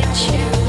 get you.